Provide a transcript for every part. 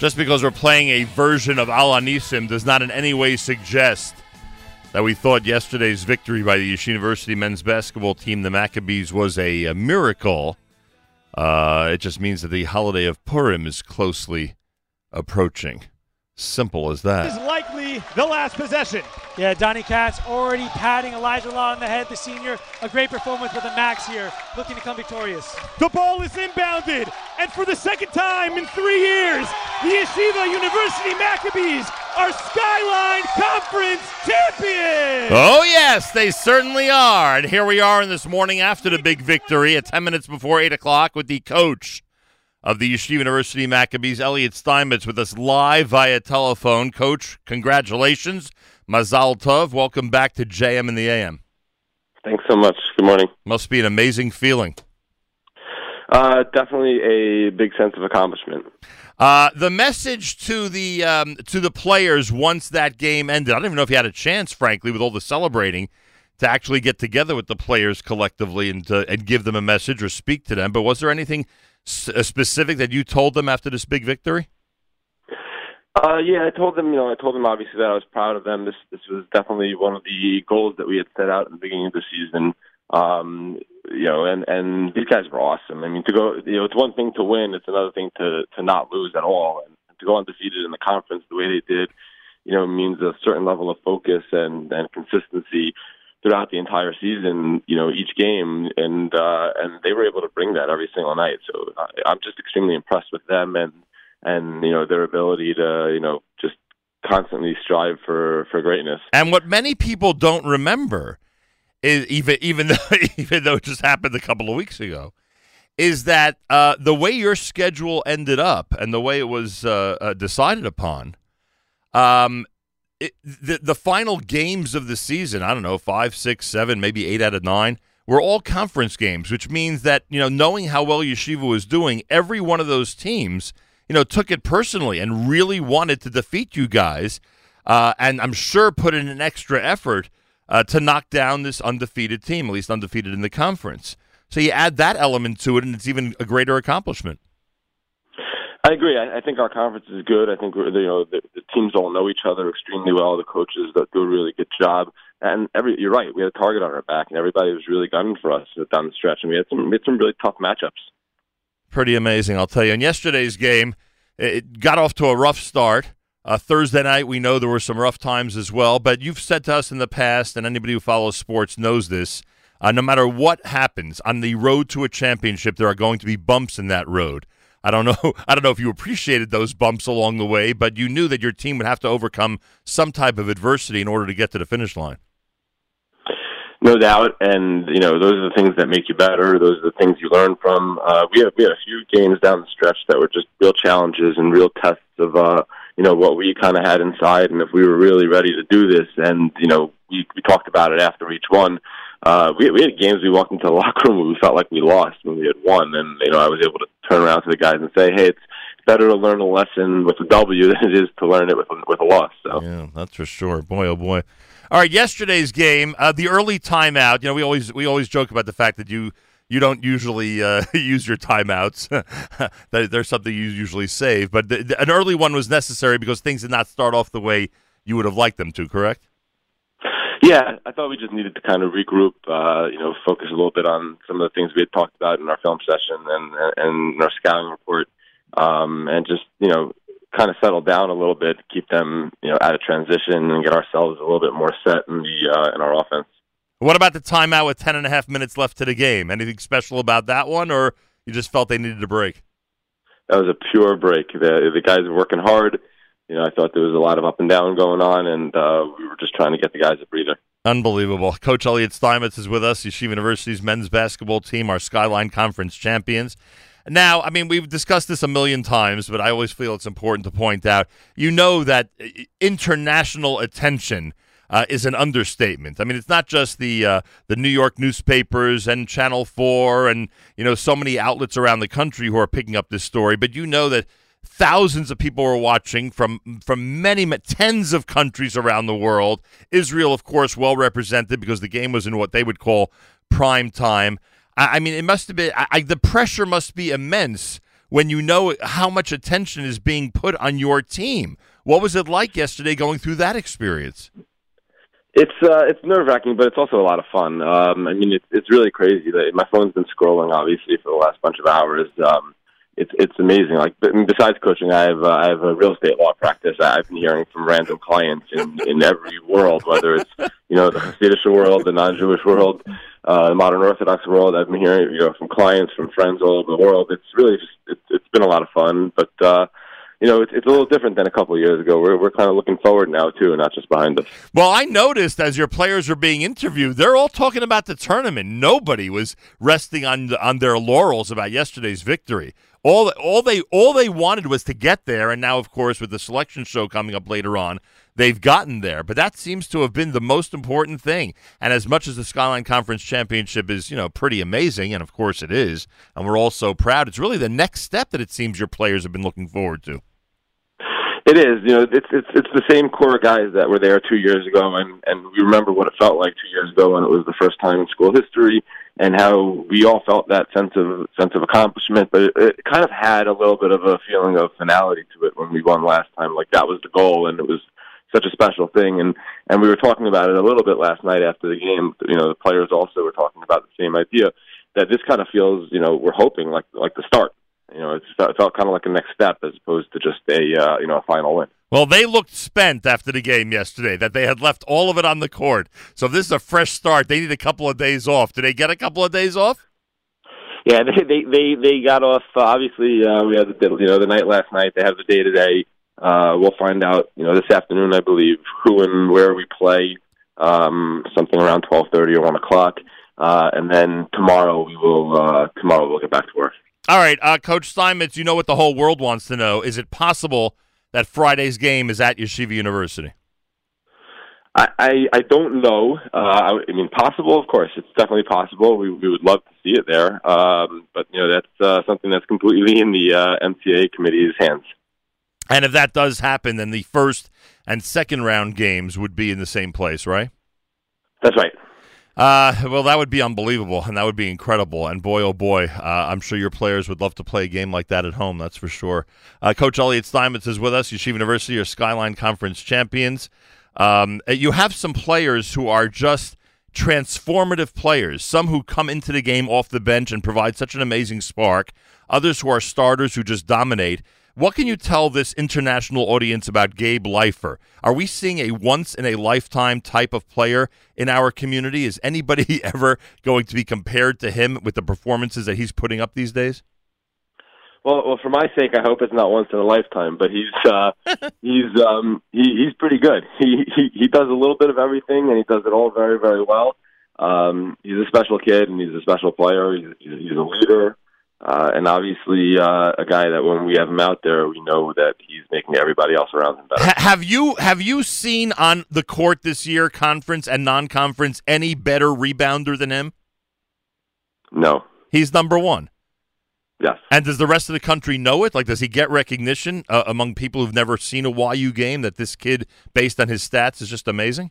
Just because we're playing a version of Al HaNisim does not in any way suggest that we thought yesterday's victory by the Yeshiva University men's basketball team, the Maccabees, was a, a miracle. Uh, it just means that the holiday of Purim is closely approaching. Simple as that. Is likely the last possession. Yeah, Donnie Katz already patting Elijah Law on the head, the senior. A great performance with the Macs here, looking to come victorious. The ball is inbounded, and for the second time in three years, the Yeshiva University Maccabees are Skyline Conference champions. Oh, yes, they certainly are. And here we are in this morning after the big victory at 10 minutes before 8 o'clock with the coach of the Yeshiva University Maccabees, Elliot Steinmetz, with us live via telephone. Coach, congratulations. Mazal Tov. Welcome back to JM in the AM. Thanks so much. Good morning. Must be an amazing feeling. Uh, definitely a big sense of accomplishment. Uh, the message to the um, to the players once that game ended. I don't even know if you had a chance, frankly, with all the celebrating, to actually get together with the players collectively and to, and give them a message or speak to them. But was there anything uh, specific that you told them after this big victory? Uh, yeah, I told them. You know, I told them obviously that I was proud of them. This this was definitely one of the goals that we had set out in the beginning of the season. Um, you know, and and these guys were awesome. I mean, to go, you know, it's one thing to win; it's another thing to to not lose at all. And to go undefeated in the conference the way they did, you know, means a certain level of focus and and consistency throughout the entire season, you know, each game, and uh, and they were able to bring that every single night. So I, I'm just extremely impressed with them and and you know their ability to you know just constantly strive for for greatness. And what many people don't remember is even even though even though it just happened a couple of weeks ago. Is that uh, the way your schedule ended up and the way it was uh, uh, decided upon? Um, it, the the final games of the season, I don't know, five, six, seven, maybe eight out of nine, were all conference games, which means that you know, knowing how well Yeshiva was doing, every one of those teams, you know, took it personally and really wanted to defeat you guys, uh, and I'm sure put in an extra effort uh, to knock down this undefeated team, at least undefeated in the conference. So you add that element to it, and it's even a greater accomplishment. I agree. I, I think our conference is good. I think you know the, the teams all know each other extremely well. The coaches that do a really good job, and every you're right. We had a target on our back, and everybody was really gunning for us down the stretch. And we had some we had some really tough matchups. Pretty amazing, I'll tell you. In yesterday's game, it got off to a rough start. Uh, Thursday night, we know there were some rough times as well. But you've said to us in the past, and anybody who follows sports knows this. Uh, no matter what happens on the road to a championship, there are going to be bumps in that road. I don't know. I don't know if you appreciated those bumps along the way, but you knew that your team would have to overcome some type of adversity in order to get to the finish line. No doubt, and you know those are the things that make you better. Those are the things you learn from. Uh, we had we had a few games down the stretch that were just real challenges and real tests of uh, you know what we kind of had inside, and if we were really ready to do this. And you know we we talked about it after each one uh, we, we had games we walked into the locker room we felt like we lost when we had won, and you know I was able to turn around to the guys and say, "Hey, it's better to learn a lesson with a W than it is to learn it with with a loss." So yeah, that's for sure. Boy, oh boy. All right, yesterday's game, uh, the early timeout. You know, we always we always joke about the fact that you you don't usually uh, use your timeouts. There's something you usually save, but the, the, an early one was necessary because things did not start off the way you would have liked them to. Correct? Yeah, I thought we just needed to kind of regroup, uh, you know, focus a little bit on some of the things we had talked about in our film session and and our scouting report, um, and just you know, kind of settle down a little bit, keep them you know out of transition, and get ourselves a little bit more set in the uh, in our offense. What about the timeout with ten and a half minutes left to the game? Anything special about that one, or you just felt they needed a break? That was a pure break. The the guys were working hard you know, I thought there was a lot of up and down going on, and uh, we were just trying to get the guys a breather. Unbelievable. Coach Elliot Steinmetz is with us, Yeshiva University's men's basketball team, our Skyline Conference champions. Now, I mean, we've discussed this a million times, but I always feel it's important to point out you know that uh, international attention. Uh, is an understatement. I mean, it's not just the uh, the New York newspapers and Channel Four and you know so many outlets around the country who are picking up this story, but you know that Thousands of people were watching from from many tens of countries around the world. Israel, of course, well represented because the game was in what they would call prime time. I, I mean, it must have been I, the pressure must be immense when you know how much attention is being put on your team. What was it like yesterday going through that experience? It's uh, it's nerve wracking, but it's also a lot of fun. Um, I mean, it's it's really crazy. That my phone's been scrolling obviously for the last bunch of hours. Um, it's it's amazing. Like besides coaching, I have uh, I have a real estate law practice. I've been hearing from random clients in in every world, whether it's you know the Hasidic world, the non-Jewish world, uh, the modern Orthodox world. I've been hearing you know from clients from friends all over the world. It's really just it's, it's been a lot of fun, but. uh you know, it's, it's a little different than a couple of years ago. We're we're kind of looking forward now too, and not just behind us. Well, I noticed as your players are being interviewed, they're all talking about the tournament. Nobody was resting on on their laurels about yesterday's victory. All all they all they wanted was to get there, and now, of course, with the selection show coming up later on, they've gotten there. But that seems to have been the most important thing. And as much as the Skyline Conference Championship is, you know, pretty amazing, and of course it is, and we're all so proud, it's really the next step that it seems your players have been looking forward to. It is. You know, it's it's it's the same core guys that were there two years ago, and and we remember what it felt like two years ago when it was the first time in school history, and how we all felt that sense of sense of accomplishment. But it, it kind of had a little bit of a feeling of finality to it when we won last time. Like that was the goal, and it was such a special thing. And and we were talking about it a little bit last night after the game. You know, the players also were talking about the same idea that this kind of feels. You know, we're hoping like like the start you know, it felt kind of like a next step as opposed to just a uh, you know a final win. Well, they looked spent after the game yesterday. That they had left all of it on the court. So if this is a fresh start. They need a couple of days off. Did they get a couple of days off? Yeah, they they they, they got off. Uh, obviously, uh, we had the you know the night last night. They have the day today. Uh, we'll find out you know this afternoon, I believe, who and where we play. Um, something around twelve thirty or one o'clock, uh, and then tomorrow we will uh, tomorrow we'll get back to work. All right, uh, Coach Steinmetz, you know what the whole world wants to know. Is it possible that Friday's game is at Yeshiva University? I, I, I don't know. Uh, I mean, possible, of course. It's definitely possible. We, we would love to see it there. Um, but, you know, that's uh, something that's completely in the uh, NCAA committee's hands. And if that does happen, then the first and second round games would be in the same place, right? That's right. Uh, well, that would be unbelievable, and that would be incredible. And boy, oh boy, uh, I'm sure your players would love to play a game like that at home. That's for sure. Uh, Coach Elliot Steinmetz is with us. Yeshiva University are Skyline Conference champions. Um, uh, you have some players who are just transformative players. Some who come into the game off the bench and provide such an amazing spark. Others who are starters who just dominate. What can you tell this international audience about Gabe Leifer? Are we seeing a once in a lifetime type of player in our community? Is anybody ever going to be compared to him with the performances that he's putting up these days? Well, well, for my sake, I hope it's not once in a lifetime. But he's uh, he's um, he, he's pretty good. He, he he does a little bit of everything, and he does it all very very well. Um, he's a special kid, and he's a special player. He's, he's a leader. Uh, and obviously, uh, a guy that when we have him out there, we know that he's making everybody else around him better. have you have you seen on the court this year, conference and non-conference, any better rebounder than him? No, he's number one. Yes. And does the rest of the country know it? Like, does he get recognition uh, among people who've never seen a YU game that this kid, based on his stats, is just amazing?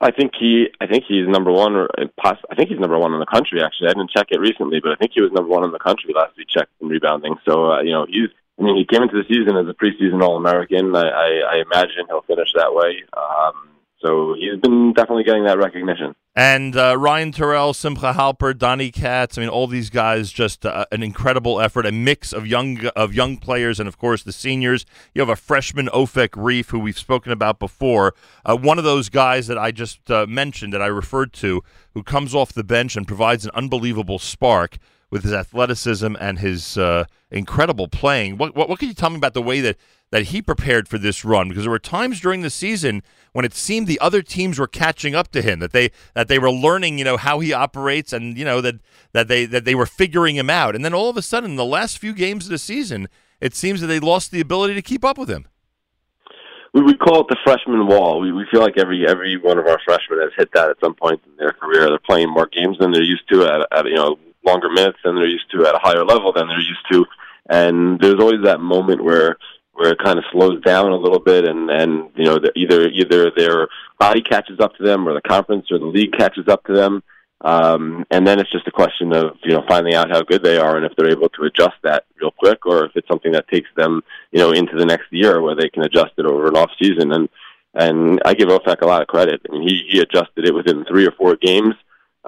I think he, I think he's number one, or poss- I think he's number one in the country. Actually, I didn't check it recently, but I think he was number one in the country last week checked in rebounding. So uh, you know, he's. I mean, he came into the season as a preseason All American. I, I, I imagine he'll finish that way. Um, so he's been definitely getting that recognition. And uh, Ryan Turell, Simcha Halpert, Donnie Katz, I mean, all these guys, just uh, an incredible effort, a mix of young of young players, and of course the seniors. You have a freshman Ofek Reef, who we've spoken about before. Uh, one of those guys that I just uh, mentioned, that I referred to, who comes off the bench and provides an unbelievable spark with his athleticism and his uh, incredible playing. What, what, what can you tell me about the way that that he prepared for this run? Because there were times during the season when it seemed the other teams were catching up to him, that they that they were learning, you know, how he operates, and you know that that they that they were figuring him out. And then all of a sudden, in the last few games of the season, it seems that they lost the ability to keep up with him. We we call it the freshman wall. We we feel like every every one of our freshmen has hit that at some point in their career. They're playing more games than they're used to at, at you know longer minutes than they're used to at a higher level than they're used to. And there's always that moment where where it kind of slows down a little bit, and and you know the, either either their body catches up to them, or the conference or the league catches up to them, Um, and then it's just a question of you know finding out how good they are and if they're able to adjust that real quick, or if it's something that takes them you know into the next year where they can adjust it over an off season. And and I give Ofek a lot of credit. I mean, he he adjusted it within three or four games,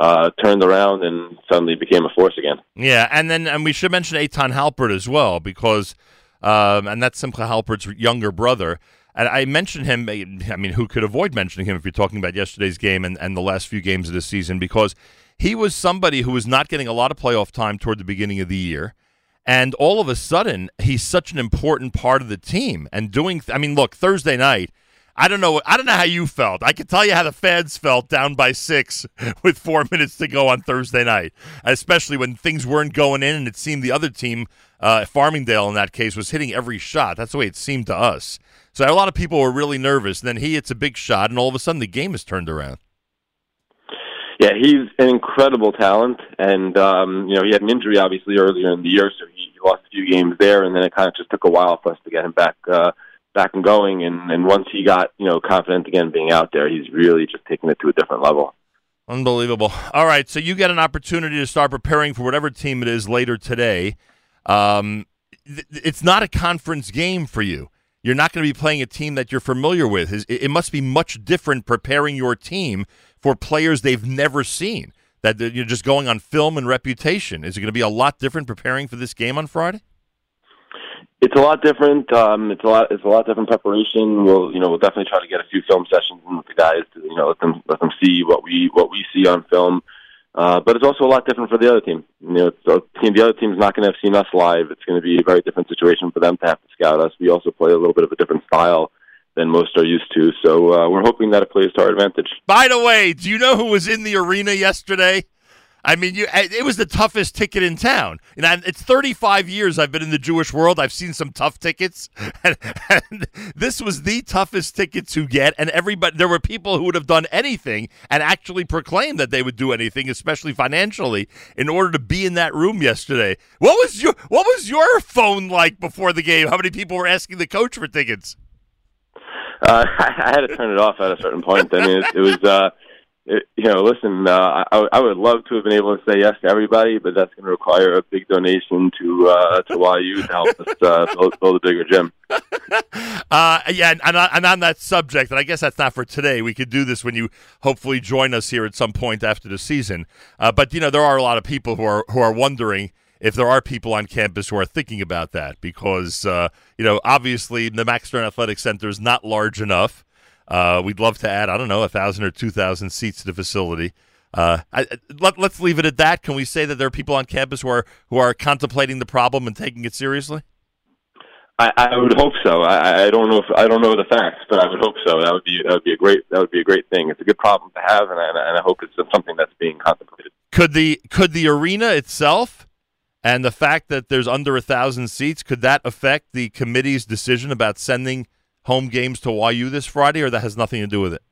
uh, turned around, and suddenly became a force again. Yeah, and then and we should mention Eitan Halpert as well because, um, and that's Simcha Halpert's younger brother. And I mentioned him. I mean, who could avoid mentioning him if you're talking about yesterday's game and, and the last few games of the season? Because he was somebody who was not getting a lot of playoff time toward the beginning of the year. And all of a sudden, he's such an important part of the team and doing. I mean, look, Thursday night, I don't know. I don't know how you felt. I can tell you how the fans felt down by six with four minutes to go on Thursday night, especially when things weren't going in and it seemed the other team, uh, Farmingdale in that case, was hitting every shot. That's the way it seemed to us. So a lot of people were really nervous. And then he hits a big shot, and all of a sudden the game is turned around. Yeah, he's an incredible talent, and um, you know he had an injury obviously earlier in the year, so he, he lost a few games there, and then it kind of just took a while for us to get him back uh, back and going. And, and once he got you know confident again being out there, he's really just taking it to a different level. Unbelievable. All right, so you get an opportunity to start preparing for whatever team it is later today. Um, th- it's not a conference game for you you're not going to be playing a team that you're familiar with. It must be much different preparing your team for players they've never seen. That you're just going on film and reputation. Is it going to be a lot different preparing for this game on Friday? It's a lot different. Um, it's a lot. It's a lot different preparation. We'll, you know, we'll definitely try to get a few film sessions with the guys to, you know, let them let them see what we what we see on film. Uh, but it's also a lot different for the other team. You know, the, team, the other team's not going to have seen us live. It's going to be a very different situation for them to have to scout us. We also play a little bit of a different style than most are used to. So uh, we're hoping that it plays to our advantage. By the way, do you know who was in the arena yesterday? I mean, you, it was the toughest ticket in town. And it's 35 years I've been in the Jewish world. I've seen some tough tickets, and, and, this was the toughest ticket to get. And everybody, there were people who would have done anything and actually proclaimed that they would do anything, especially financially, in order to be in that room yesterday. What was your What was your phone like before the game? How many people were asking the coach for tickets? Uh, I, I had to turn it off at a certain point. I mean, it, it was. Uh, it, you know, listen, uh, I, I would love to have been able to say yes to everybody, but that's going to require a big donation to uh, to YU to help us uh, build, build a bigger gym. Uh, yeah, and, and on that subject, and I guess that's not for today. We could do this when you hopefully join us here at some point after the season. Uh, but you know, there are a lot of people who are who are wondering if there are people on campus who are thinking about that because uh, you know, obviously, the Max Stern Athletic Center is not large enough. Uh, we'd love to add, I don't know, a thousand or two thousand seats to the facility. Uh, I, let, us leave it at that. Can we say that there are people on campus who are who are contemplating the problem and taking it seriously? I, I would hope so. I, I don't know if I don't know the facts, but I would hope so. That would be that would be a great that would be a great thing. It's a good problem to have, and I, and I hope it's something that's being contemplated. Could the could the arena itself and the fact that there's under a thousand seats could that affect the committee's decision about sending home games to YU this Friday, or that has nothing to do with it?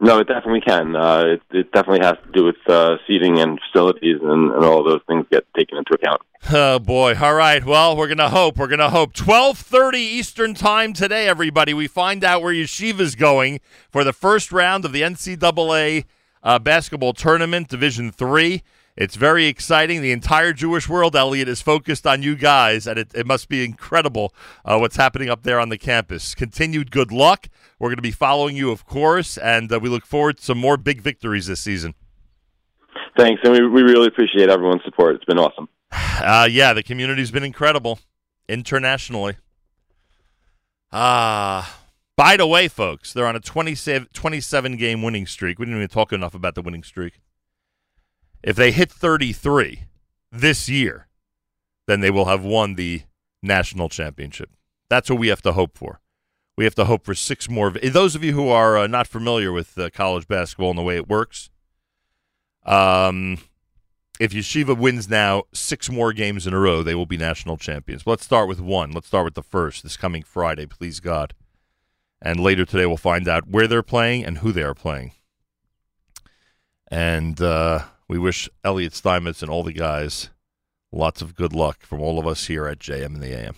No, it definitely can. Uh, it, it, definitely has to do with uh, seating and facilities, and, and all those things get taken into account. Oh boy! All right. Well, we're gonna hope. We're gonna hope. Twelve thirty Eastern Time today, everybody. We find out where Yeshiva's going for the first round of the NCAA uh, basketball tournament, Division Three. It's very exciting. The entire Jewish world, Elliot, is focused on you guys, and it, it must be incredible uh, what's happening up there on the campus. Continued good luck. We're going to be following you, of course, and uh, we look forward to some more big victories this season. Thanks, and we, we really appreciate everyone's support. It's been awesome. Uh, yeah, the community's been incredible internationally. Ah. By the way, folks, they're on a 27, 27 game winning streak. We didn't even talk enough about the winning streak. If they hit 33 this year, then they will have won the national championship. That's what we have to hope for. We have to hope for six more. Those of you who are uh, not familiar with uh, college basketball and the way it works, um, if Yeshiva wins now six more games in a row, they will be national champions. let's start with one. Let's start with the first this coming Friday, please God. And later today, we'll find out where they're playing and who they are playing. And uh, we wish Elliot Steinmetz and all the guys lots of good luck from all of us here at JM in the AM.